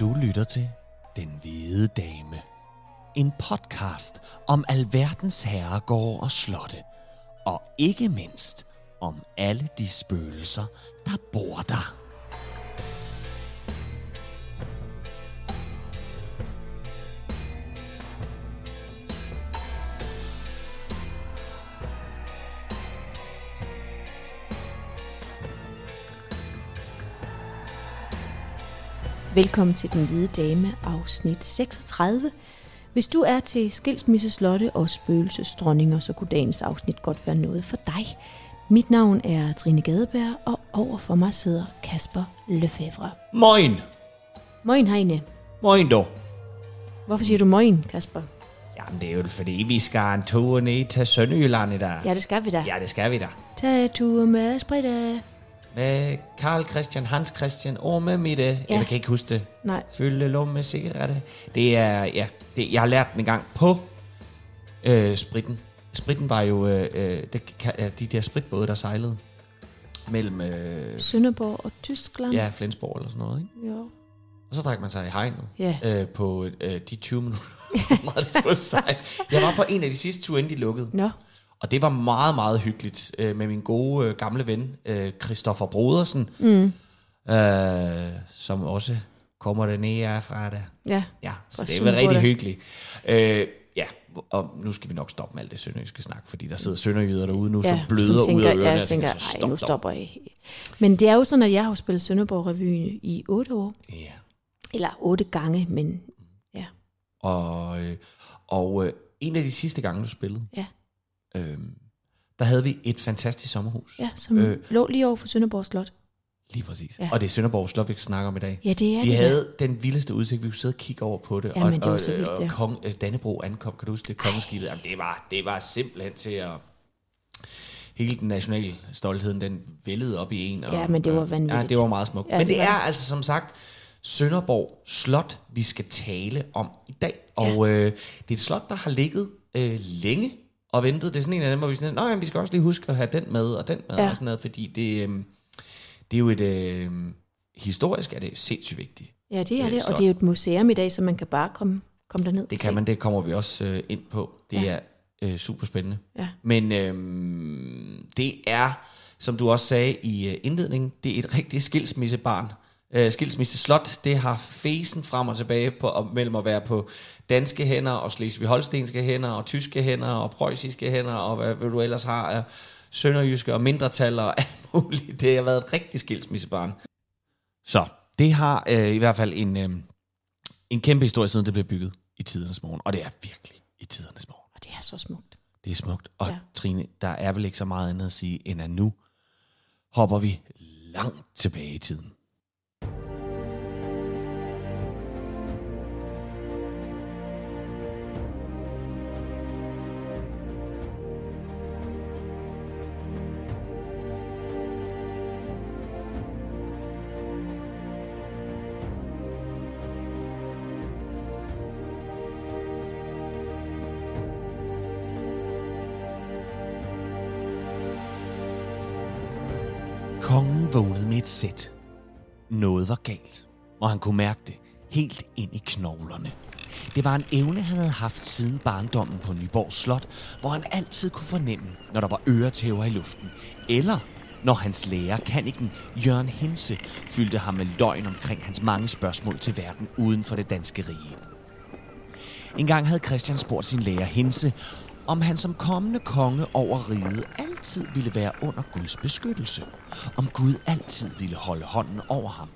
Du lytter til Den Hvide Dame. En podcast om alverdens herregårde og slotte. Og ikke mindst om alle de spøgelser, der bor der. Velkommen til Den Hvide Dame, afsnit 36. Hvis du er til skilsmisseslotte og spøgelsesdronninger, så kunne dagens afsnit godt være noget for dig. Mit navn er Trine Gadeberg, og over for mig sidder Kasper Lefebvre. Moin! Moin, Heine. Moin dog. Hvorfor siger du moin, Kasper? Jamen, det er jo fordi, vi skal en tur ned til Sønderjylland i dag. Ja, det skal vi da. Ja, det skal vi da. Tag tur med Sprita. Med Karl Christian, Hans Christian og med Mitte. Ja. Jeg kan ikke huske det. Nej, Fylde lum med cigaretter. Det er, ja, det, jeg har lært den en gang på øh, spritten. Spritten var jo øh, øh, det, de der spritbåde, der sejlede mellem øh, Sønderborg og Tyskland. ja, Flensborg eller sådan noget. Ikke? Jo. Og så drak man sig i hegnet Ja. øh, på øh, de 20 minutter. hvor det så sejt. Jeg var på en af de sidste ture, inden de lukkede. Nå, Og det var meget, meget hyggeligt øh, med min gode øh, gamle ven, øh, Christoffer Brodersen, mm. øh, som også kommer dernede fra der. ja. Ja, så det var rigtig hyggeligt. Øh, ja, og nu skal vi nok stoppe med alt det sønderjyske snak, fordi der sidder sønderjyder derude nu, ja, som bløder som ud af tænker, ørerne. Ja, og tænker, så ej, stop nu dog." stopper jeg. Men det er jo sådan, at jeg har spillet Sønderborg Revyen i otte år. Ja. Eller otte gange, men ja. Og, øh, og øh, en af de sidste gange, du spillede, Ja. Øh, der havde vi et fantastisk sommerhus. Ja, som Øh. lå lige over for Sønderborg Slot. Lige præcis. Ja. Og det er Sønderborg Slot, vi snakker om i dag. Ja, det er vi det. havde den vildeste udsigt, vi kunne sidde og kigge over på det. Ja, og, men det var så vildt, og, ja. kong, øh, Dannebro ankom, kan du huske det? Kongeskibet. Jamen, det, var, det var simpelthen til at... Hele den nationale stoltheden, den vældede op i en. Og, Ja, men det var vanvittigt. Ja, det var meget smukt. Ja, men det, det var er altså som sagt Sønderborg Slot, vi skal tale om i dag. Og øh, det er et slot, der har ligget øh, længe og ventet. Det er sådan en af dem, hvor vi sådan, nej, vi skal også lige huske at have den med og den med Ja. og sådan noget, fordi det, øh, det er jo et... Øh, historisk er det sindssygt vigtigt. Ja, det er Øh, det. Og det er jo et museum i dag, så man kan bare komme, komme derned. Det kan man, det kommer vi også øh, ind på. Det Ja. er øh, super spændende. Ja. Men øh, det er, som du også sagde i øh, indledningen, det er et rigtigt skilsmissebarn. Øh, skilsmisseslot, det har fesen frem og tilbage på, og mellem at være på danske hænder, og slesvig-holstenske hænder, og tyske hænder, og preussiske hænder, og hvad, hvad du ellers har af sønderjyske og mindretal og alt muligt. Det har været et rigtigt skilsmissebarn. Så det har øh, i hvert fald en, øh, en kæmpe historie, siden det blev bygget i tidernes morgen. Og det er virkelig i tidernes morgen. Og det er så smukt. Det er smukt. Og. Ja. Trine, der er vel ikke så meget andet at sige, end at nu hopper vi langt tilbage i tiden. Et sæt. Noget var galt, og han kunne mærke det helt ind i knoglerne. Det var en evne, han havde haft siden barndommen på Nyborg Slot, hvor han altid kunne fornemme, når der var øretæver i luften, eller når hans lærer, kaniken Jørgen Hense, fyldte ham med løgn omkring hans mange spørgsmål til verden uden for det danske rige. En gang havde Christian spurgt sin lærer Hense, om han som kommende konge over riget altid ville være under Guds beskyttelse. Om Gud altid ville holde hånden over ham.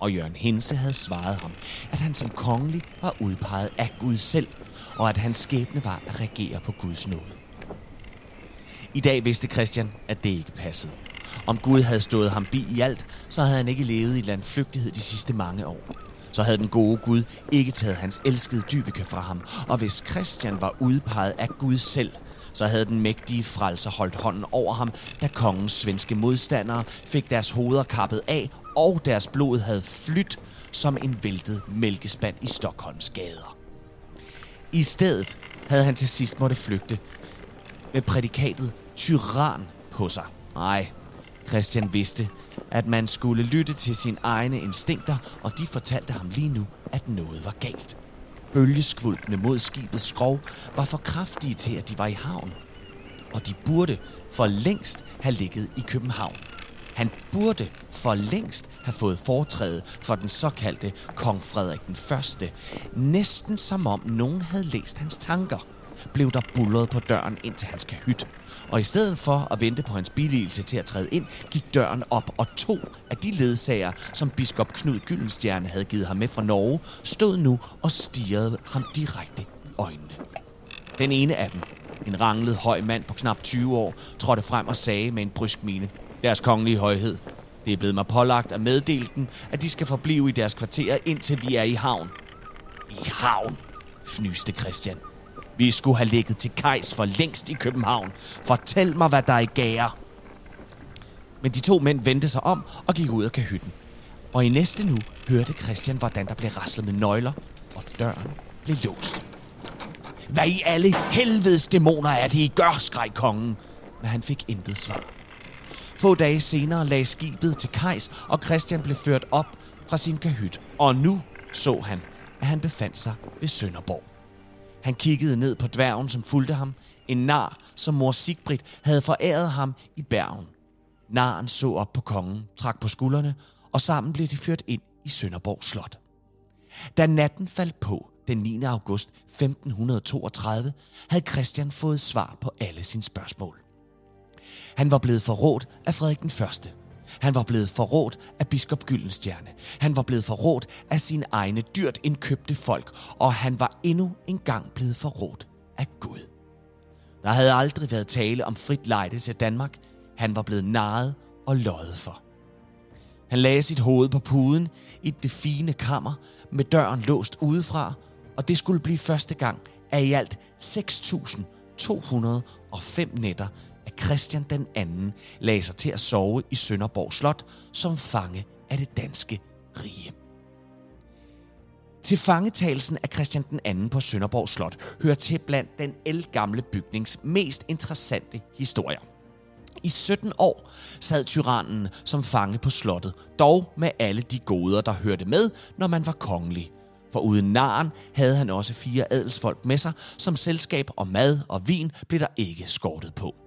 Og Jørgen Hense havde svaret ham, at han som kongelig var udpeget af Gud selv, og at hans skæbne var at regere på Guds nåde. I dag vidste Christian, at det ikke passede. Om Gud havde stået ham bi i alt, så havde han ikke levet i landflygtighed de sidste mange år. Så havde den gode Gud ikke taget hans elskede dybeke fra ham, og hvis Christian var udpeget af Gud selv, så havde den mægtige frelser holdt hånden over ham, da kongens svenske modstandere fik deres hoveder kappet af, og deres blod havde flyttet som en væltet mælkespand i Stockholms gader. I stedet havde han til sidst måtte flygte med prædikatet tyran på sig. Nej, Christian vidste, at man skulle lytte til sine egne instinkter, og de fortalte ham lige nu, at noget var galt. Bølgeskvulpene mod skibets skrov var for kraftige til, at de var i havn. Og de burde for længst have ligget i København. Han burde for længst have fået foretræde for den såkaldte kong Frederik den Første. Næsten som om nogen havde læst hans tanker, blev der bullet på døren ind til hans kahyt. Og i stedet for at vente på hans billigelse til at træde ind, gik døren op, og to af de ledsager, som biskop Knud Gyldenstjerne havde givet ham med fra Norge, stod nu og stirrede ham direkte i øjnene. Den ene af dem, en ranglet høj mand på knap 20 år, trådte frem og sagde med en brysk mine, deres kongelige højhed. Det er blevet mig pålagt at meddele dem, at de skal forblive i deres kvarterer, indtil vi er i havn. I havn, fnyste Christian. Vi skulle have ligget til kejs for længst i København. Fortæl mig, hvad der er i gære. Men de to mænd vendte sig om og gik ud af kahytten. Og i næste nu hørte Christian, hvordan der blev raslet med nøgler, og døren blev låst. Hvad i alle helvedes dæmoner er det, I gør, skreg kongen. Men han fik intet svar. Få dage senere lagde skibet til kejs, og Christian blev ført op fra sin kahyt. Og nu så han, at han befandt sig ved Sønderborg. Han kiggede ned på dværgen, som fulgte ham. En nar, som mor Sigbrit havde foræret ham i Bergen. Naren så op på kongen, trak på skuldrene, og sammen blev de ført ind i Sønderborg Slot. Da natten faldt på den 9. august 1532, havde Christian fået svar på alle sine spørgsmål. Han var blevet forrådt af Frederik den Første. Han var blevet forrådt af biskop Gyldenstjerne. Han var blevet forrådt af sine egne dyrt indkøbte folk, og han var endnu engang blevet forrådt af Gud. Der havde aldrig været tale om frit lejde til Danmark. Han var blevet narret og løjet for. Han lagde sit hoved på puden i det fine kammer med døren låst udefra, og det skulle blive første gang af i alt 6.205 nætter, at Christian den anden lagde sig til at sove i Sønderborg Slot som fange af det danske rige. Til fangetagelsen af Christian den anden på Sønderborg Slot hører til blandt den elgamle bygnings mest interessante historier. I 17 år sad tyrannen som fange på slottet, dog med alle de goder, der hørte med, når man var kongelig. For uden naren havde han også fire adelsfolk med sig, som selskab og mad og vin blev der ikke skortet på.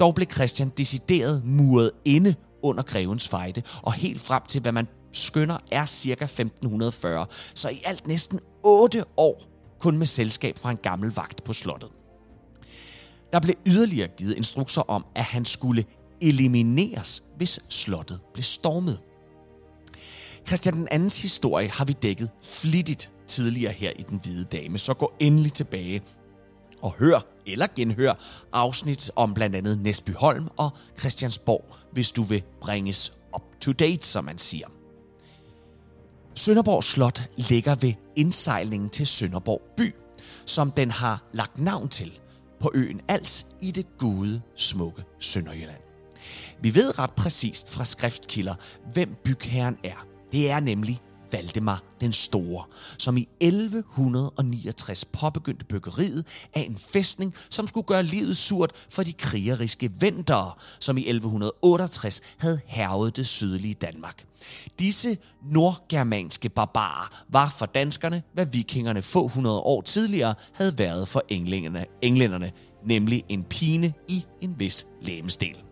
Dog blev Christian decideret muret inde under grevens fejde, og helt frem til, hvad man skønner er ca. 1540, så i alt næsten 8 år kun med selskab fra en gammel vagt på slottet. Der blev yderligere givet instrukser om, at han skulle elimineres, hvis slottet blev stormet. Christian den andens historie har vi dækket flittigt tidligere her i Den Hvide Dame, så gå endelig tilbage og hør eller genhør afsnit om blandt andet Næsbyholm og Christiansborg, hvis du vil bringes up to date, som man siger. Sønderborg Slot ligger ved indsejlingen til Sønderborg by, som den har lagt navn til på øen Als i det gode, smukke Sønderjylland. Vi ved ret præcist fra skriftkilder, hvem bygherren er. Det er nemlig Valdemar den Store, som i 1169 påbegyndte byggeriet af en fæstning, som skulle gøre livet surt for de krigeriske ventere, som i 1168 havde hervet det sydlige Danmark. Disse nordgermanske barbarer var for danskerne, hvad vikingerne få hundrede år tidligere havde været for englænderne, englænderne nemlig en pine i en vis lægemsdel.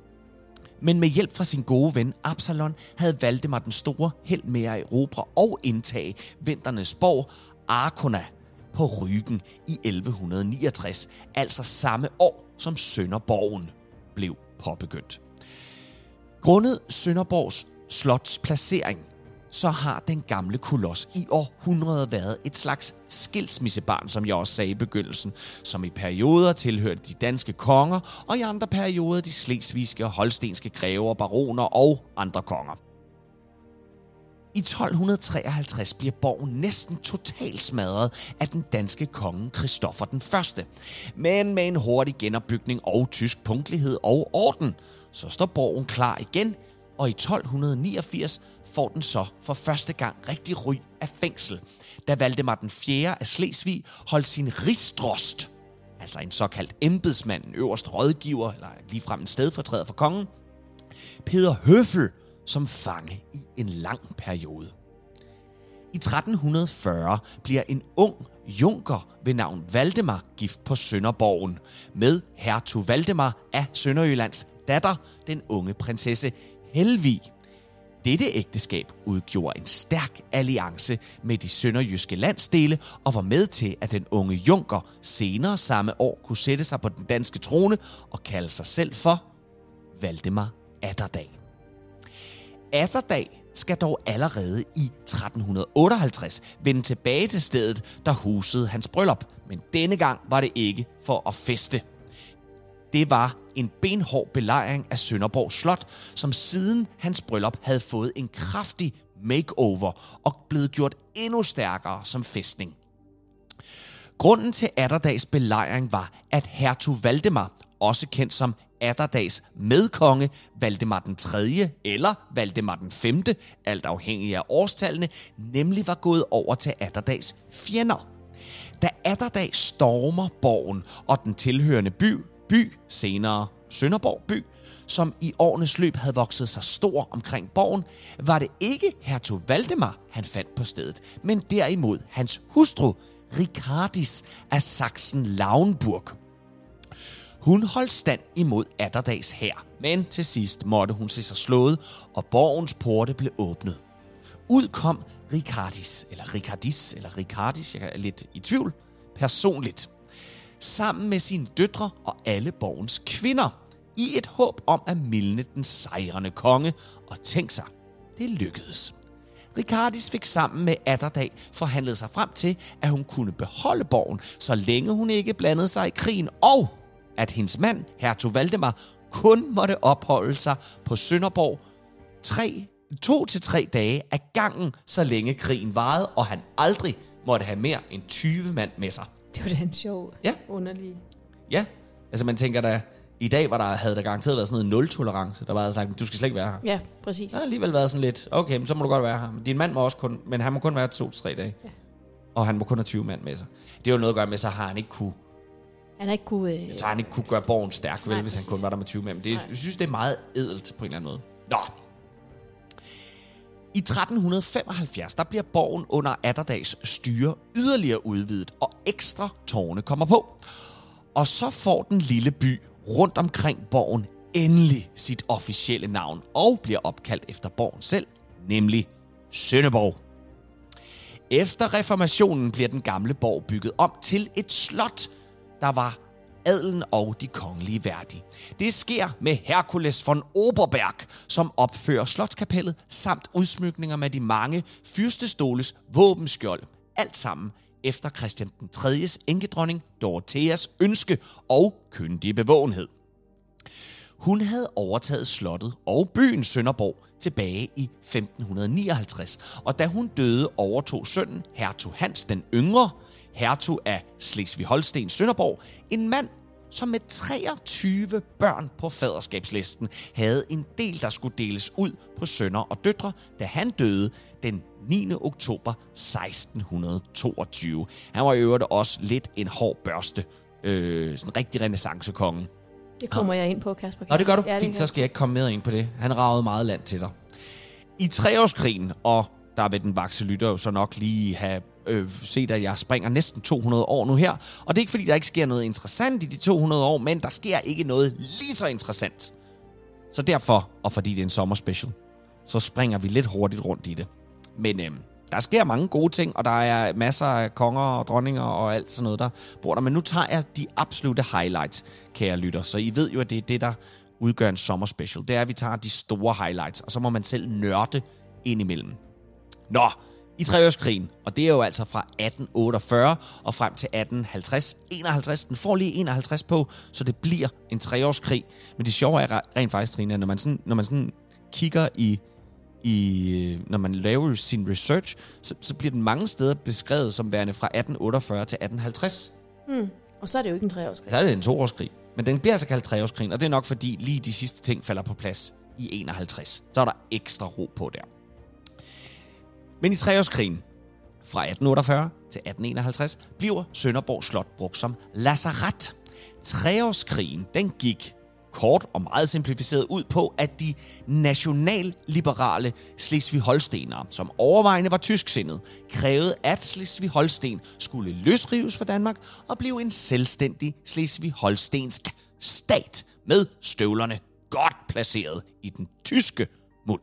Men med hjælp fra sin gode ven Absalon havde Valdemar den Store held med at erobre og indtage vinternes borg Arkona på Ryggen i 1169, altså samme år som Sønderborgen blev påbegyndt. Grundet Sønderborgs slots placering så har den gamle koloss i århundreder været et slags skilsmissebarn, som jeg også sagde i begyndelsen, som i perioder tilhørte de danske konger, og i andre perioder de slesvigske og holstenske grever, baroner og andre konger. I 1253 bliver borgen næsten totalt smadret af den danske konge Christoffer den Første. Men med en hurtig genopbygning og tysk punktlighed og orden, så står borgen klar igen, og i 1289 får den så for første gang rigtig ry af fængsel, da Valdemar den 4. af Slesvig holdt sin rigsdrost, altså en såkaldt embedsmand, en øverst rådgiver, eller ligefrem en stedfortræder for kongen, Peder Høffel som fange i en lang periode. I 1340 bliver en ung junker ved navn Valdemar gift på Sønderborgen med hertug Valdemar af Sønderjyllands datter, den unge prinsesse Helvig. Dette ægteskab udgjorde en stærk alliance med de sønderjyske landsdele og var med til, at den unge junker senere samme år kunne sætte sig på den danske trone og kalde sig selv for Valdemar Atterdag. Atterdag skal dog allerede i 1358 vende tilbage til stedet, der husede hans bryllup. Men denne gang var det ikke for at feste. Det var en benhård belejring af Sønderborg Slot, som siden hans bryllup havde fået en kraftig makeover og blevet gjort endnu stærkere som festning. Grunden til Atterdags belejring var, at hertug Valdemar, også kendt som Atterdags medkonge, Valdemar den 3. eller Valdemar den 5., alt afhængig af årstallene, nemlig var gået over til Atterdags fjender. Da Atterdag stormer borgen og den tilhørende by, by senere Sønderborg by, som i årenes løb havde vokset sig stor omkring borgen, var det ikke hertug Valdemar, han fandt på stedet, men derimod hans hustru, Ricardis af Sachsen-Lauenburg. Hun holdt stand imod Atterdags hær, men til sidst måtte hun se sig slået, og borgens porte blev åbnet. Ud kom Ricardis, eller Ricardis, eller Ricardis, jeg er lidt i tvivl, personligt. Sammen med sine døtre og alle borgens kvinder, i et håb om at mildne den sejrende konge, og tænk sig, det lykkedes. Ricardis fik sammen med Atterdag forhandlet sig frem til, at hun kunne beholde borgen, så længe hun ikke blandede sig i krigen, og at hendes mand, hertug Valdemar, kun måtte opholde sig på Sønderborg tre, to til tre dage af gangen, så længe krigen varede, og han aldrig måtte have mere end 20 mand med sig. Det var da en sjov, Ja. underlig... Ja, altså man tænker da, i dag var der, havde der garanteret været sådan noget nul-tolerance. Der var der sagt, du skal slet ikke være her. Ja, præcis. Der har alligevel været sådan lidt, okay, men så må du godt være her. Din mand må også kun, men han må kun være to til tre dage. Ja. Og han må kun have 20 mand med sig. Det er jo noget at gøre med, så har han ikke kunne, Han har ikke kunne... Øh, så har han ikke kunne gøre borgen stærk, vel, Nej, hvis han præcis. kun var der med 20 mand. Men det, Nej. jeg synes, det er meget edelt på en eller anden måde. Nå. I 1375, der bliver borgen under Atterdags styre yderligere udvidet, og ekstra tårne kommer på. Og så får den lille by rundt omkring borgen endelig sit officielle navn, og bliver opkaldt efter borgen selv, nemlig Sønderborg. Efter reformationen bliver den gamle borg bygget om til et slot, der var adelen og de kongelige værdige. Det sker med Herkules von Oberberg, som opfører slotskapellet samt udsmykninger med de mange fyrstestoles våbenskjolde. Alt sammen efter Christian den 3. enkedronning Dorotheas ønske og kyndige bevågenhed. Hun havde overtaget slottet og byen Sønderborg tilbage i 1559, og da hun døde, overtog sønnen hertug Hans den Yngre, hertug af Slesvig-Holsten Sønderborg, en mand, som med 23 børn på faderskabslisten havde en del, der skulle deles ud på sønner og døtre, da han døde den 9. oktober 1622. Han var i øvrigt også lidt en hård børste, øh, sådan en rigtig renaissancekonge. det kommer jeg ind på, Kasper. Nå, det gør du. Ja, Fint, så skal jeg ikke komme mere ind på det. Han ragede meget land til sig. I treårskrigen, og der vil den vakse lytter jo så nok lige have øh, set, at jeg springer næsten 200 år nu her. Og det er ikke, fordi der ikke sker noget interessant i de 200 år, men der sker ikke noget lige så interessant. Så derfor, og fordi det er en sommerspecial, så springer vi lidt hurtigt rundt i det. Men øh, der sker mange gode ting, og der er masser af konger og dronninger og alt sådan noget, der bor der. Men nu tager jeg de absolute highlights, kære lytter. Så I ved jo, at det er det, der udgør en sommerspecial. Det er, at vi tager de store highlights, og så må man selv nørde ind imellem. Nå, i treårskrigen, og det er jo altså fra 1848 og frem til 1850. 51, den får lige 51 på, så det bliver en treårskrig. Men det sjove er re- rent faktisk, Trine, når man sådan, når man sådan kigger i, i, når man laver sin research, så, så bliver den mange steder beskrevet som værende fra 1848 til 1850. Og så er det jo ikke en treårskrig. Så er det en toårskrig. Men den bliver altså kaldt treårskrigen, og det er nok fordi lige de sidste ting falder på plads i 51. Så er der ekstra ro på der. Men i treårskrigen fra 1848 til 1851 bliver Sønderborg Slot brugt som lazaret. Treårskrigen, den gik kort og meget simplificeret ud på, at de nationalliberale Slesvig-Holstenere, som overvejende var tysksindet, krævede, at Slesvig-Holsten skulle løsrives fra Danmark og blive en selvstændig Slesvig-Holstensk stat med støvlerne godt placeret i den tyske muld.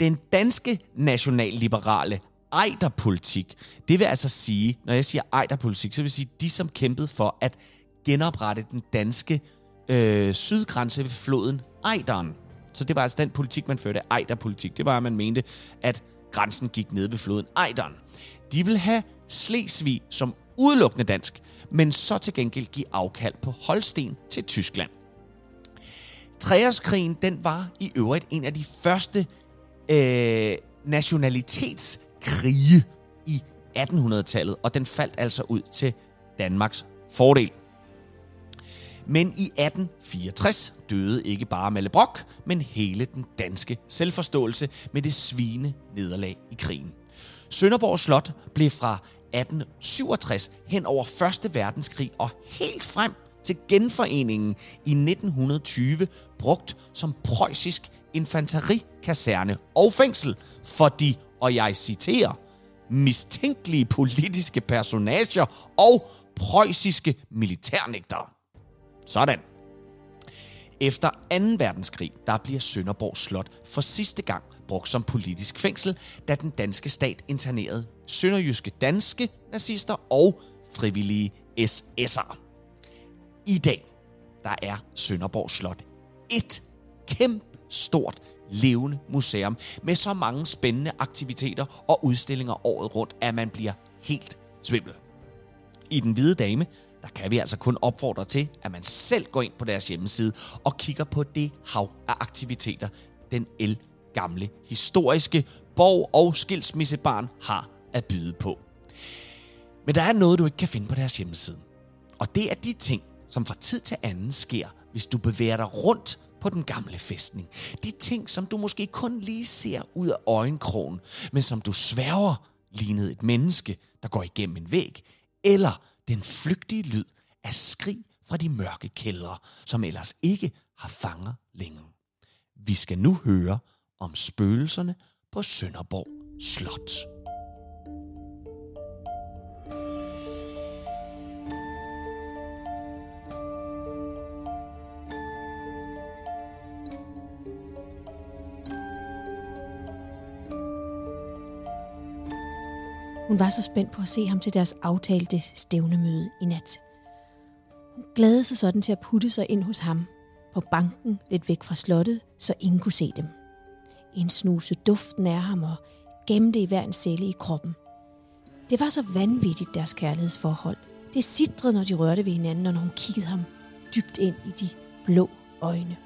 Den danske nationalliberale ejderpolitik, det vil altså sige, når jeg siger ejderpolitik, så vil jeg sige de, som kæmpede for at genoprette den danske øh, sydgrænse ved floden Ejderen. Så det var altså den politik, man førte, ejderpolitik. Det var, at man mente, at grænsen gik ned ved floden Ejderen. De vil have Slesvig som udelukkende dansk, men så til gengæld give afkald på Holsten til Tyskland. Treårskrigen, den var i øvrigt en af de første øh, nationalitetskrige i 1800-tallet, og den faldt altså ud til Danmarks fordel. Men i 1864 døde ikke bare Malle Brock, men hele den danske selvforståelse med det svine nederlag i krigen. Sønderborg Slot blev fra 1867 hen over 1. verdenskrig og helt frem til genforeningen i 1920 brugt som preussisk infanterikaserne og fængsel for de, og jeg citerer, mistænkelige politiske personager og preussiske militærnægtere. Sådan. Efter 2. verdenskrig, der bliver Sønderborg Slot for sidste gang brugt som politisk fængsel, da den danske stat internerede sønderjyske danske nazister og frivillige SS'ere. I dag, der er Sønderborg Slot et kæmpe stort levende museum med så mange spændende aktiviteter og udstillinger året rundt, at man bliver helt svimmel. I Den Hvide Dame, der kan vi altså kun opfordre til, at man selv går ind på deres hjemmeside og kigger på det hav af aktiviteter, den el gamle historiske borg- og skilsmissebarn har at byde på. Men der er noget, du ikke kan finde på deres hjemmeside. Og det er de ting, som fra tid til anden sker, hvis du bevæger dig rundt på den gamle fæstning. De ting, som du måske kun lige ser ud af øjenkrogen, men som du sværger lignede et menneske, der går igennem en væg, eller den flygtige lyd af skrig fra de mørke kældre, som ellers ikke har fanger længe. Vi skal nu høre om spøgelserne på Sønderborg Slot. Hun var så spændt på at se ham til deres aftalte stævnemøde i nat. Hun glædede sig sådan til at putte sig ind hos ham på banken lidt væk fra slottet, så ingen kunne se dem. En snuse duften af ham og gemte i hver en celle i kroppen. Det var så vanvittigt deres kærlighedsforhold. Det sidrede, når de rørte ved hinanden, og når hun kiggede ham dybt ind i de blå øjne.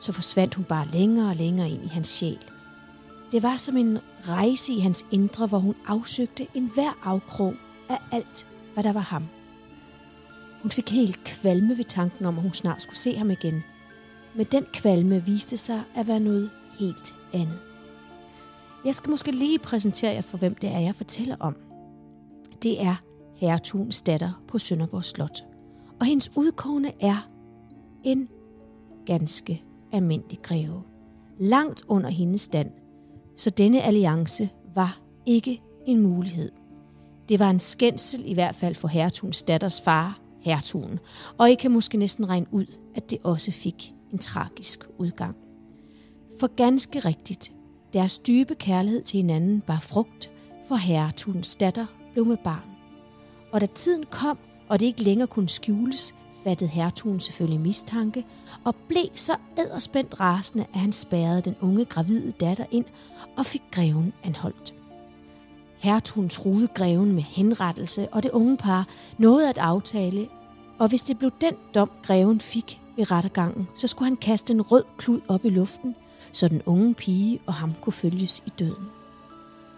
Så forsvandt hun bare længere og længere ind i hans sjæl – det var som en rejse i hans indre, hvor hun afsøgte en hver afkrog af alt, hvad der var ham. Hun fik helt kvalme ved tanken om, at hun snart skulle se ham igen. Men den kvalme viste sig at være noget helt andet. Jeg skal måske lige præsentere jer for, hvem det er, jeg fortæller om. Det er hertugens datter på Sønderborg Slot. Og hendes udkårne er en ganske almindelig greve. Langt under hendes stand så denne alliance var ikke en mulighed. Det var en skændsel i hvert fald for hertugens datters far, hertugen, og I kan måske næsten regne ud, at det også fik en tragisk udgang. For ganske rigtigt, deres dybe kærlighed til hinanden var frugt, for hertugens datter blev med barn. Og da tiden kom, og det ikke længere kunne skjules, fattede hertugen selvfølgelig mistanke og blev så æderspændt rasende, at han spærrede den unge gravide datter ind og fik greven anholdt. Hertugen truede greven med henrettelse, og det unge par nåede at aftale, og hvis det blev den dom, greven fik ved rettergangen, så skulle han kaste en rød klud op i luften, så den unge pige og ham kunne følges i døden.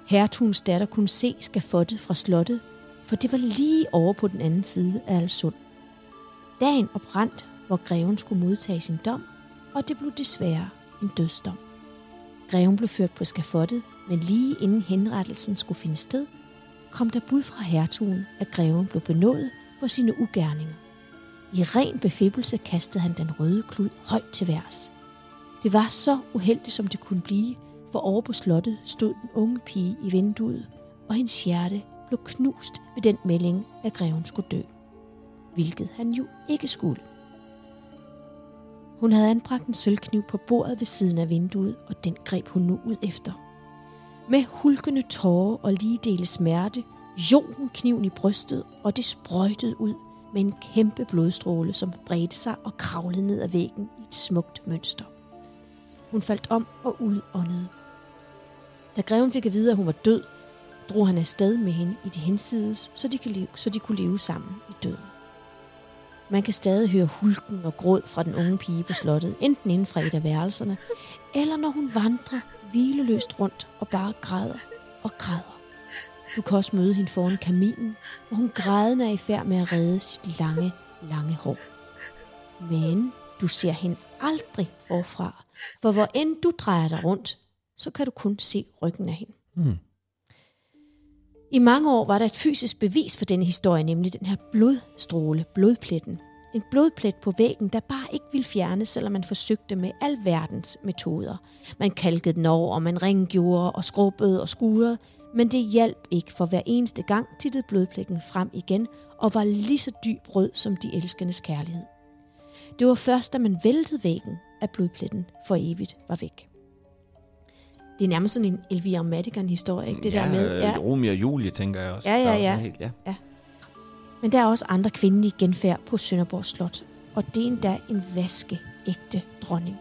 Hertugens datter kunne se skafottet fra slottet, for det var lige over på den anden side af Alsund. Dagen oprandt, hvor greven skulle modtage sin dom, og det blev desværre en dødsdom. Greven blev ført på skafottet, men lige inden henrettelsen skulle finde sted, kom der bud fra hertugen, at greven blev benådet for sine ugerninger. I ren befippelse kastede han den røde klud højt til værs. Det var så uheldigt, som det kunne blive, for over på slottet stod den unge pige i vinduet, og hendes hjerte blev knust ved den melding, at greven skulle dø. Hvilket han jo ikke skulle. Hun havde anbragt en sølvkniv på bordet ved siden af vinduet, og den greb hun nu ud efter. Med hulkende tårer og lige dele smerte, jog hun kniven i brystet, og det sprøjtede ud med en kæmpe blodstråle, som bredte sig og kravlede ned ad væggen i et smukt mønster. Hun faldt om og udåndede. Da greven fik at vide, at hun var død, drog han afsted med hende i de hensides, så de, kan leve, så de kunne leve sammen i døden. Man kan stadig høre hulken og gråd fra den unge pige på slottet, enten inden fra et af værelserne, eller når hun vandrer hvileløst rundt og bare græder og græder. Du kan også møde hende foran kaminen, hvor hun grædende er i færd med at redde sit lange, lange hår. Men du ser hende aldrig forfra, for hvor end du drejer dig rundt, så kan du kun se ryggen af hende. Mm. I mange år var der et fysisk bevis for denne historie, nemlig den her blodstråle, blodpletten. En blodplet på væggen, der bare ikke ville fjernes, selvom man forsøgte med alverdens metoder. Man kalkede den over, og man ringgjorde og skrubbede og skurede, men det hjalp ikke, for hver eneste gang tittede blodpletten frem igen og var lige så dyb rød som de elskendes kærlighed. Det var først, da man væltede væggen, at blodpletten for evigt var væk. Det er nærmest sådan en Elvira Madigan-historie, ikke? Det ja, der med, ja. Romeo og Julie, tænker jeg også. Ja, ja, ja. Helt, ja. Men der er også andre kvindelige genfærd på Sønderborg Slot, og det er endda en vaskeægte dronning.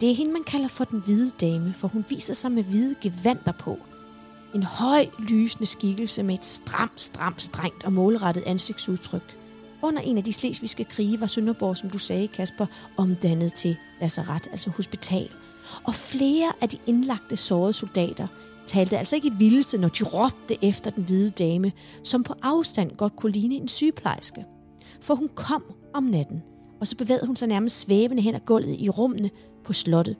Det er hende, man kalder for den hvide dame, for hun viser sig med hvide gevanter på. En høj, lysende skikkelse med et stramt, stramt, strengt og målrettet ansigtsudtryk. Under en af de slesvigske krige var Sønderborg, som du sagde, Kasper, omdannet til lazaret, altså hospital. Og flere af de indlagte sårede soldater talte altså ikke i vildeste, når de råbte efter den hvide dame, som på afstand godt kunne ligne en sygeplejerske. For hun kom om natten, og så bevægede hun sig nærmest svævende hen ad gulvet i rummene på slottet.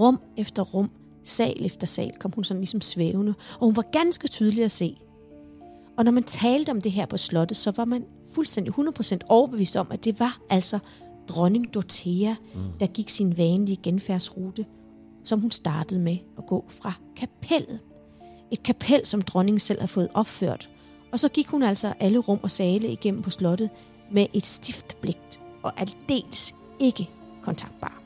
Rum efter rum, sal efter sal, kom hun sådan ligesom svævende, og hun var ganske tydelig at se. Og når man talte om det her på slottet, så var man fuldstændig 100% overbevist om, at det var altså dronning Dorothea, mm. der gik sin vanlige genfærdsrute, som hun startede med at gå fra kapellet. Et kapel, som dronningen selv havde fået opført. Og så gik hun altså alle rum og sale igennem på slottet med et stift blik og aldeles ikke kontaktbar.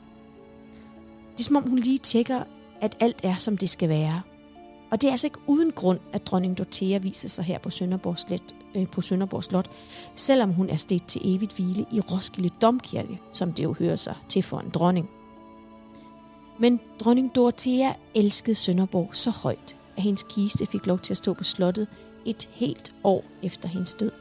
Det er som om hun lige tjekker, at alt er, som det skal være. Og det er altså ikke uden grund, at dronning Dorothea viser sig her på Sønderborg, Slet, øh, på Sønderborg Slot, selvom hun er stedt til evigt hvile i Roskilde Domkirke, som det jo hører sig til for en dronning. Men dronning Dorothea elskede Sønderborg så højt, at hendes kiste fik lov til at stå på slottet et helt år efter hendes død.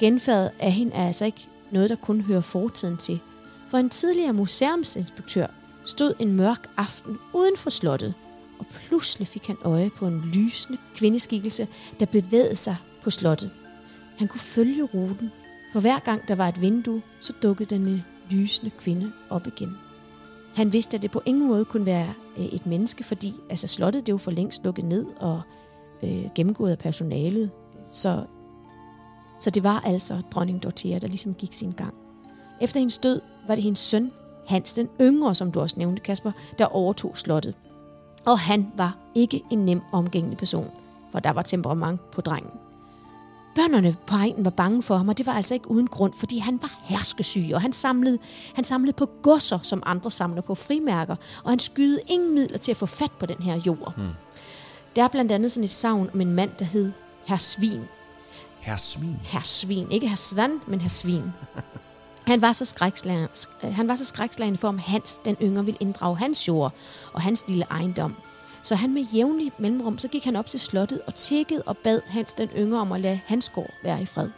Genfærdet af hende er altså ikke noget, der kun hører fortiden til, for en tidligere museumsinspektør stod en mørk aften uden for slottet, og pludselig fik han øje på en lysende kvindeskikkelse, der bevægede sig på slottet. Han kunne følge ruten, for hver gang der var et vindue, så dukkede den øh, lysende kvinde op igen. Han vidste, at det på ingen måde kunne være øh, et menneske, fordi altså, slottet det var for længst lukket ned og øh, gennemgået af personalet. Så, så det var altså dronning Dorothea, der ligesom gik sin gang. Efter hendes død var det hendes søn, Hans den yngre, som du også nævnte, Kasper, der overtog slottet. Og han var ikke en nem omgængelig person, for der var temperament på drengen. Børnene på egnen var bange for ham, og det var altså ikke uden grund, fordi han var herskesyg, og han samlede, han samlede på godser, som andre samler på frimærker, og han skydede ingen midler til at få fat på den her jord. Hmm. Der er blandt andet sådan et savn om en mand, der hed Herr Svin. Herr Svin. Herr Svin. Ikke Herr Svan, men Herr Svin. Han var så skrækslagen, øh, han var så skrækslagen for, om Hans den yngre ville inddrage hans jord og hans lille ejendom. Så han med jævnlig mellemrum, så gik han op til slottet og tækkede og bad Hans den yngre om at lade hans gård være i fred.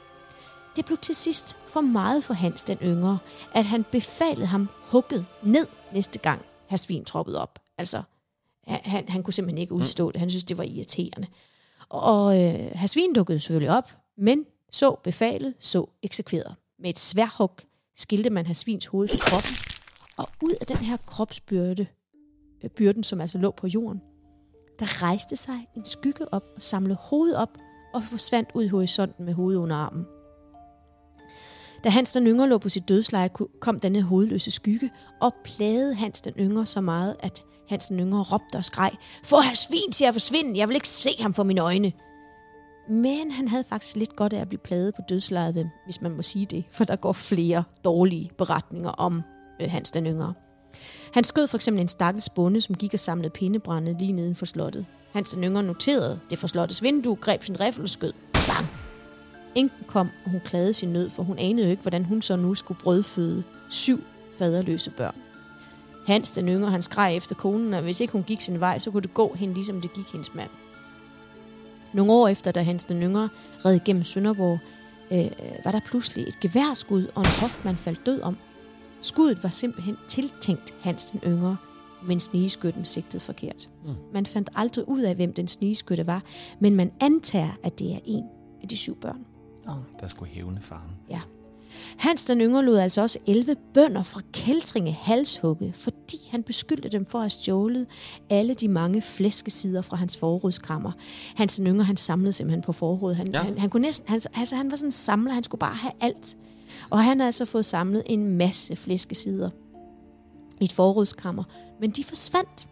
Det blev til sidst for meget for Hans den yngre, at han befalede ham hugget ned næste gang, herr Svin troppede op. Altså, han, han kunne simpelthen ikke udstå det. Han synes, det var irriterende. Og øh, herr Svin dukkede selvfølgelig op, men så befalet, så eksekveret. Med et sværhug skilte man have Svins hoved fra kroppen, og ud af den her kropsbyrde, øh, byrden, som altså lå på jorden, der rejste sig en skygge op og samlede hovedet op og forsvandt ud i horisonten med hovedet under armen. Da Hans den Yngre lå på sit dødsleje, kom denne hovedløse skygge og plagede Hans den Yngre så meget, at Hans den Yngre råbte og skreg, Få her svin til at forsvinde, jeg vil ikke se ham for mine øjne. Men han havde faktisk lidt godt af at blive pladet på dødslejet, hvis man må sige det, for der går flere dårlige beretninger om øh, Hans den Yngre. Han skød for eksempel en stakkels bonde, som gik og samlede pindebrænde lige neden for slottet. Hans den Yngre noterede det for slottets vindue, greb sin riffel og skød. Bang! Enken kom, og hun klagede sin nød, for hun anede jo ikke, hvordan hun så nu skulle brødføde syv faderløse børn. Hans den Yngre, han skreg efter konen, og hvis ikke hun gik sin vej, så kunne det gå hende, ligesom det gik hendes mand. Nogle år efter, da Hans den Yngre red igennem Sønderborg, øh, var der pludselig et geværskud, og en hofmand faldt død om. Skuddet var simpelthen tiltænkt Hans den Yngre, men snigeskytten sigtede forkert. Mm. Man fandt aldrig ud af, hvem den snigeskytte var, men man antager, at det er en af de syv børn. Oh, der skulle hævne faren. Ja. Hans den yngre lod altså også 11 bønder fra Kældringe halshugge, fordi han beskyldte dem for at have stjålet alle de mange flæskesider fra hans forrådskrammer. Hans den yngre, han samlede simpelthen på forrådet. Han, ja. han, han, kunne næsten, han, altså, han var sådan en samler, han skulle bare have alt. Og han har altså fået samlet en masse flæskesider i et forrådskrammer, men de forsvandt.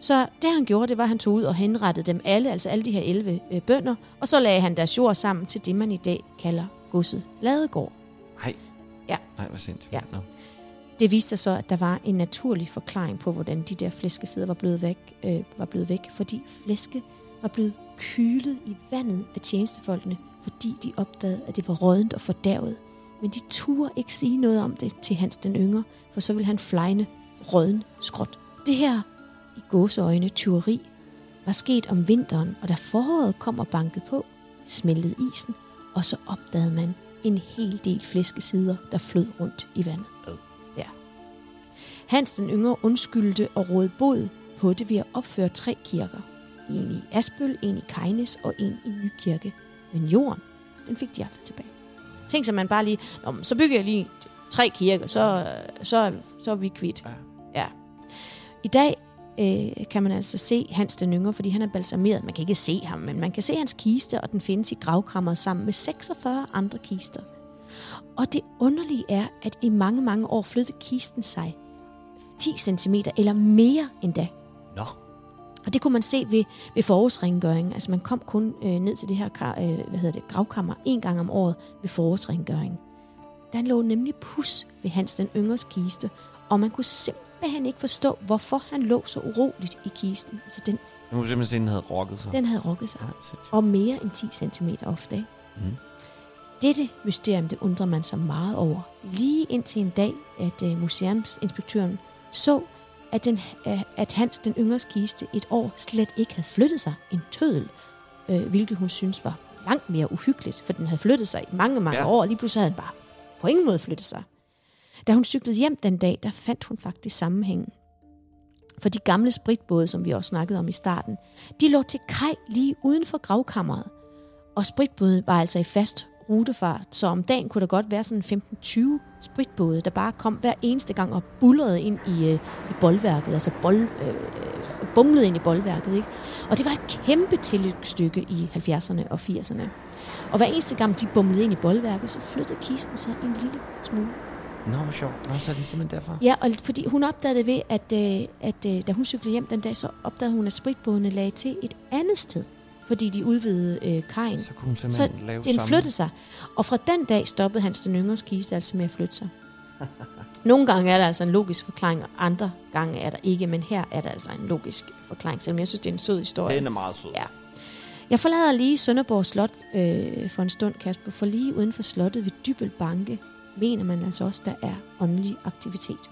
Så det han gjorde, det var, at han tog ud og henrettede dem alle, altså alle de her 11 øh, bønder, og så lagde han deres jord sammen til det, man i dag kalder godset Ladegård. Nej. Ja. Nej, hvor sindssygt. Ja. No. Det viste sig så, at der var en naturlig forklaring på, hvordan de der flæskesider var blevet væk, øh, var blevet væk fordi flæske var blevet kylet i vandet af tjenestefolkene, fordi de opdagede, at det var rådent og fordærvet. Men de turde ikke sige noget om det til Hans den Yngre, for så ville han flejne råden skråt. Det her i gåseøjne tyveri var sket om vinteren, og da foråret kom og bankede på, smeltede isen, og så opdagede man en hel del flæskesider, der flød rundt i vandet. Ja. Hans den yngre undskyldte og rådede bod på det ved at opføre tre kirker. En i Asbøl, en i Kejnes og en i Nykirke. Men jorden, den fik de aldrig tilbage. Tænk så man bare lige, så bygger jeg lige tre kirker, så, så, så er vi kvidt. Ja. I dag øh, kan man altså se Hans den Yngre, fordi han er balsameret. Man kan ikke se ham, men man kan se hans kiste, og den findes i gravkammeret sammen med 46 andre kister. Og det underlige er, at i mange, mange år flyttede kisten sig 10 cm eller mere end da. Nå. Og det kunne man se ved, ved forårsrengøring. Altså man kom kun øh, ned til det her øh, hvad hedder det, gravkammer en gang om året ved forårsrengøring. Der lå nemlig pus ved Hans den Yngres kiste, og man kunne simpelthen simpelthen ikke forstå, hvorfor han lå så uroligt i kisten. Altså den, nu kunne simpelthen den havde rokket sig. Den havde rokket sig. Ja, og mere end 10 cm ofte. Ikke? Mm. Dette mysterium, det undrer man sig meget over. Lige indtil en dag, at uh, museumsinspektøren så, at, den, uh, at Hans den yngres kiste et år slet ikke havde flyttet sig en tødel, uh, hvilket hun synes var langt mere uhyggeligt, for den havde flyttet sig i mange, mange ja. år, og lige pludselig havde den bare på ingen måde flyttet sig. Da hun cyklede hjem den dag, der fandt hun faktisk sammenhængen. For de gamle spritbåde, som vi også snakkede om i starten, de lå til kaj lige uden for gravkammeret. Og spritbåden var altså i fast rutefart, så om dagen kunne der godt være sådan 15-20 spritbåde, der bare kom hver eneste gang og bullerede ind i, øh, i boldværket, altså bold, øh, øh bumlede ind i boldværket. Ikke? Og det var et kæmpe tillægsstykke i 70'erne og 80'erne. Og hver eneste gang de bumlede ind i boldværket, så flyttede kisten sig en lille smule. Nå, hvor sjovt. Nå, så er det simpelthen derfor? Ja, og fordi hun opdagede det ved, at, øh, at øh, da hun cyklede hjem den dag, så opdagede hun, at spritbådene lagde til et andet sted fordi de udvidede øh, kajen. Så kunne hun simpelthen så lave den sammen. flyttede sig. Og fra den dag stoppede hans den yngre kiste altså med at flytte sig. Nogle gange er der altså en logisk forklaring, og andre gange er der ikke, men her er der altså en logisk forklaring, selvom jeg synes, det er en sød historie. Den er meget sød. Ja. Jeg forlader lige Sønderborg Slot øh, for en stund, Kasper, for lige uden for slottet ved Dybel Banke mener man altså også, der er åndelig aktivitet.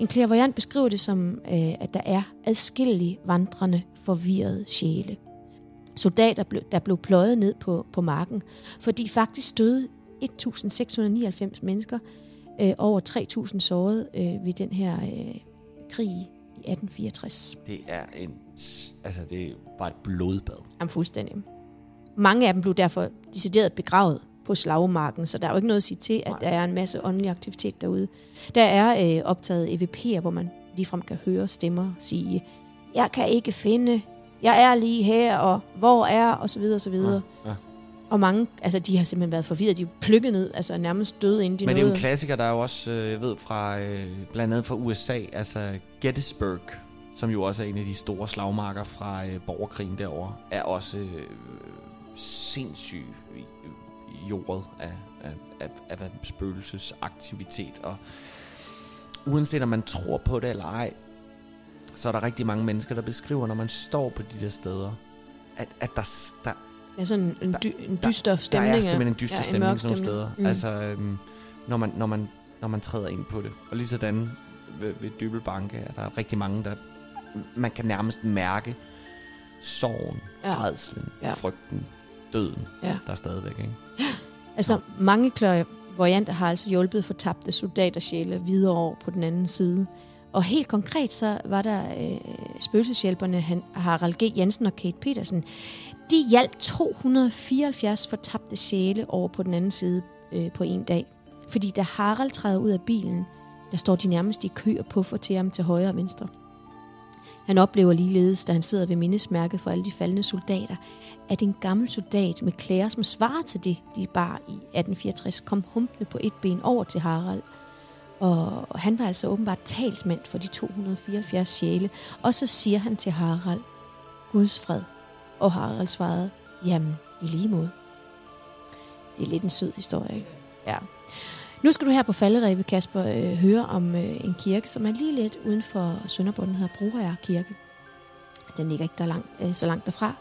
En klærvariant beskriver det som, øh, at der er adskillige vandrende, forvirrede sjæle. Soldater, blev, der blev pløjet ned på, på marken, fordi faktisk døde 1.699 mennesker, øh, over 3.000 såret øh, ved den her øh, krig i 1864. Det er en, altså det var et blodbad. Jamen fuldstændig. Mange af dem blev derfor decideret begravet på slagmarken, så der er jo ikke noget at sige til, at der er en masse åndelig aktivitet derude. Der er øh, optaget EVP'er, hvor man ligefrem kan høre stemmer sige, jeg kan ikke finde, jeg er lige her, og hvor er, og så videre, og så videre. Ja, ja. Og mange, altså de har simpelthen været forvirret, de er plukket ned, altså nærmest døde, inden de Men det er jo en klassiker, der er jo også, øh, jeg ved, fra øh, blandt andet fra USA, altså Gettysburg, som jo også er en af de store slagmarker fra øh, borgerkrigen derovre, er også øh, sindssyg jordet af, af, af, af, spøgelsesaktivitet. Og uanset om man tror på det eller ej, så er der rigtig mange mennesker, der beskriver, når man står på de der steder, at, at der, der, Ja, sådan en, dy, en dyster der stemning. er ja. simpelthen en dyster Ja, en stemning mørk sådan nogle steder. Mm. Altså, øhm, når, man, når, man, når man træder ind på det. Og lige sådan ved, ved Dybelbanke er der rigtig mange, der... Man kan nærmest mærke sorgen, Ja. redslen, ja. frygten, døden, Ja. der er stadigvæk, ikke? Altså, mange klarianter har altså hjulpet fortabte soldatersjæle videre over på den anden side. Og helt konkret så var der øh, spøgelseshjælperne han, Harald G. Jensen og Kate Petersen. De hjalp 274 fortabte sjæle over på den anden side øh, på en dag. Fordi da Harald træder ud af bilen, der står de nærmest i kø og puffer til ham til højre og venstre. Han oplever ligeledes, da han sidder ved mindesmærket for alle de faldende soldater, at en gammel soldat med klæder, som svarer til det, de bar i 1864, kom humple på et ben over til Harald. Og han var altså åbenbart talsmand for de 274 sjæle. Og så siger han til Harald, Guds fred. Og Harald svarede, jamen, i lige måde. Det er lidt en sød historie, ikke? Ja. Nu skal du her på Falderevet, Kasper, øh, høre om øh, en kirke, som er lige lidt uden for Sønderborg, den hedder Broager Kirke. Den ligger ikke der lang, øh, så langt derfra.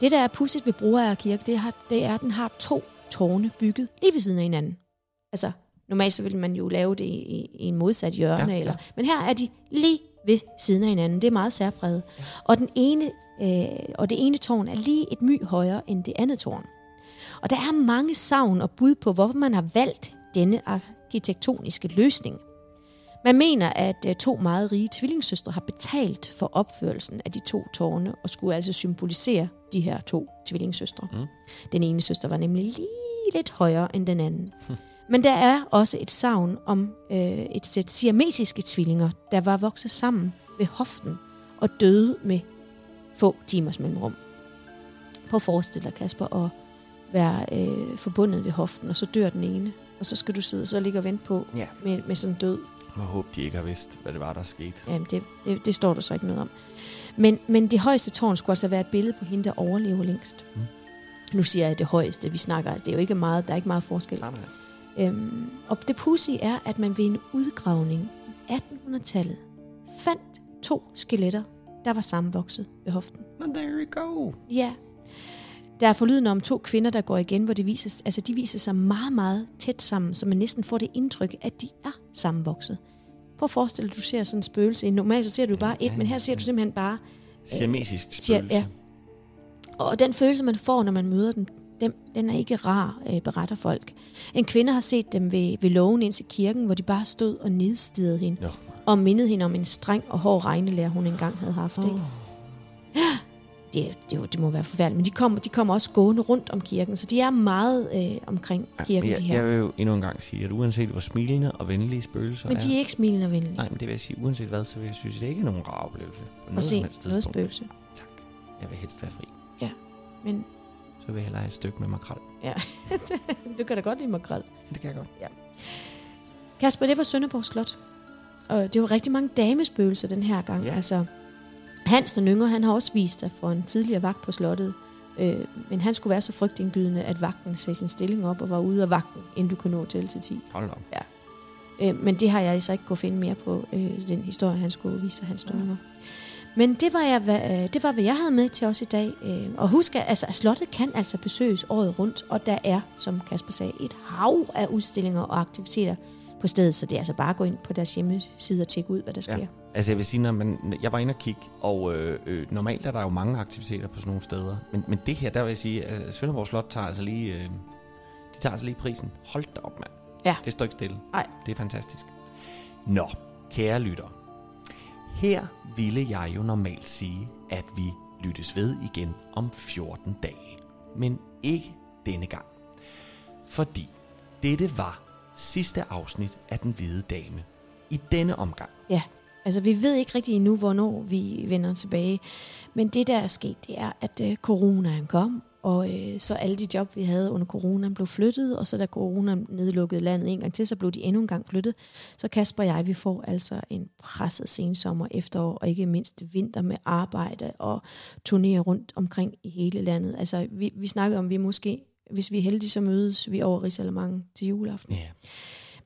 Det, der er pudsigt ved Broager Kirke, det, har, det er, at den har to tårne bygget lige ved siden af hinanden. Altså, normalt så vil man jo lave det i, i, i en modsat hjørne, Ja, ja. eller, men her er de lige ved siden af hinanden. Det er meget særpræget. Ja. Og, den ene, øh, og det ene tårn er lige et my højere end det andet tårn. Og der er mange savn og bud på, hvorfor man har valgt denne arkitektoniske løsning. Man mener, at øh, to meget rige tvillingsøstre har betalt for opførelsen af de to tårne, og skulle altså symbolisere de her to tvillingsøstre. Mm. Den ene søster var nemlig lige lidt højere end den anden. Men der er også et savn om øh, et sæt siamesiske tvillinger, der var vokset sammen ved hoften og døde med få timers mellemrum. Prøv at forestille dig, Kasper, at være øh, forbundet ved hoften, og så dør den ene. Og så skal du sidde og så ligge og vente på Ja. med, med sådan død. Jeg håber, de ikke har vidst, hvad det var, der skete. Jamen, det, det, det står der så ikke noget om. Men, men det højeste tårn skulle altså være et billede på hende, der overlever længst. Mm. Nu siger jeg det højeste, vi snakker, det er jo ikke meget, der er ikke meget forskel. Nej, nej. Øhm, og det pussy er, at man ved en udgravning i 1800-tallet fandt to skeletter, der var sammenvokset ved hoften. Men there you go. Ja. Der er forlyden om to kvinder, der går igen, hvor det viser, altså de viser sig meget, meget tæt sammen, så man næsten får det indtryk, at de er sammenvokset. Prøv at forestille dig, at du ser sådan en spøgelse. Normalt så ser du bare et, men her ser du simpelthen bare... Siamesisk siger- spøgelse. ja. Og den følelse, man får, når man møder dem, den, den er ikke rar, øh, beretter folk. En kvinde har set dem ved, ved lågen ind til kirken, hvor de bare stod og nedstirrede hende, Jo. og mindede hende om en streng og hård regnelærer, hun engang havde haft. Ikke? Det, det, det må være forfærdeligt. Men de kommer, de kommer også gående rundt om kirken, så de er meget øh, omkring kirken, jeg, de her. jeg vil jo endnu en gang sige, at uanset hvor smilende og venlige spøgelser Men de er ikke smilende og venlige. Nej, men det vil jeg sige, uanset hvad, så vil jeg synes, at det ikke er nogen rar oplevelse. På Og noget se noget spøgelse. Tak. Jeg vil helst være fri. Men Så vil jeg hellere have et stykke med makrel. du kan da godt lide makrel. Ja, det kan jeg godt. Kasper, det var Sønderborg Slot. Og det var rigtig mange damespøgelser den her gang. Ja. Altså, Hans den yngre, han har også vist sig for en tidligere vagt på slottet. Øh, men han skulle være så frygtindgydende, at vagten sagde sin stilling op og var ude af vagten, inden du kunne nå til til 10. Hold da op. Øh, men det har jeg så ikke kunne finde mere på, øh, den historie, han skulle vise sig, hans yngre. Men det var, jeg, hvad, øh, det var, hvad jeg havde med til os i dag. Øh, og husk, at altså, slottet kan altså besøges året rundt, og der er, som Kasper sagde, et hav af udstillinger og aktiviteter på stedet, så det er altså bare at gå ind på deres hjemmeside og tjekke ud, hvad der sker. Ja. Altså jeg vil sige, når man, jeg var inde og kigge, og øh, øh, normalt er der jo mange aktiviteter på sådan nogle steder. Men, men det her, der vil jeg sige, at Sønderborg Slot tager altså lige, øh, de tager altså lige prisen. Hold da op, mand. Ja. Det står ikke stille. Nej. Det er fantastisk. Nå, kære lytter. Her ville jeg jo normalt sige, at vi lyttes ved igen om 14 dage. Men ikke denne gang. Fordi dette var sidste afsnit af Den Hvide Dame. I denne omgang. Ja, altså vi ved ikke rigtig endnu, hvornår vi vender tilbage. Men det, der er sket, det er, at øh, coronaen kom, Og øh, så alle de job, vi havde under corona, blev flyttet, og så da corona nedlukkede landet en gang til, så blev de endnu en gang flyttet. Så Kasper og jeg, vi får altså en presset sensommer, efterår, og ikke mindst vinter med arbejde og turnéer rundt omkring i hele landet. Altså, vi, vi snakkede om, vi måske, hvis vi er heldige, så mødes vi over Rigsalermangen til juleaften. Ja.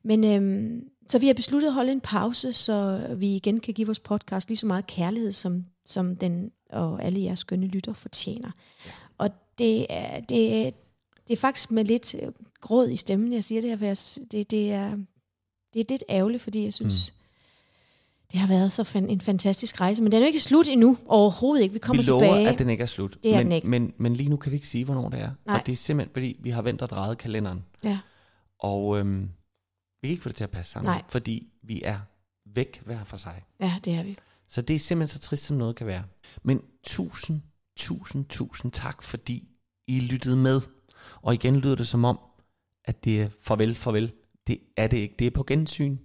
Men øhm, så vi har besluttet at holde en pause, så vi igen kan give vores podcast lige så meget kærlighed, som, som den og alle jeres skønne lytter fortjener. Og det er, det, det er faktisk med lidt øh, gråd i stemmen, jeg siger det her, for jeg, det, det, er, det er lidt ærgerligt, fordi jeg synes, mm. det har været så fan, en fantastisk rejse, men den er jo ikke slut endnu, overhovedet ikke. Vi kommer vi lover, tilbage. at den ikke er slut. Det er men, den ikke. Men, men lige nu kan vi ikke sige, hvornår det er. Nej. Og det er simpelthen, fordi vi har vendt og drejet kalenderen. Ja. Og øhm, vi kan ikke få det til at passe sammen, Nej. fordi vi er væk hver for sig. ja, det er vi. Så det er simpelthen så trist, som noget kan være. Men tusind, tusind, tusind tak, fordi I lyttede med. Og igen lyder det som om, at det er farvel, farvel. Det er det ikke. Det er på gensyn.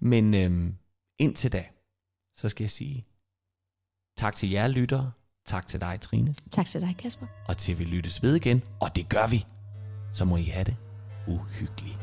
Men øhm, indtil da, så skal jeg sige tak til jer lyttere. Tak til dig, Trine. Tak til dig, Kasper. Og til vi lyttes ved igen. Og det gør vi. Så må I have det uhyggeligt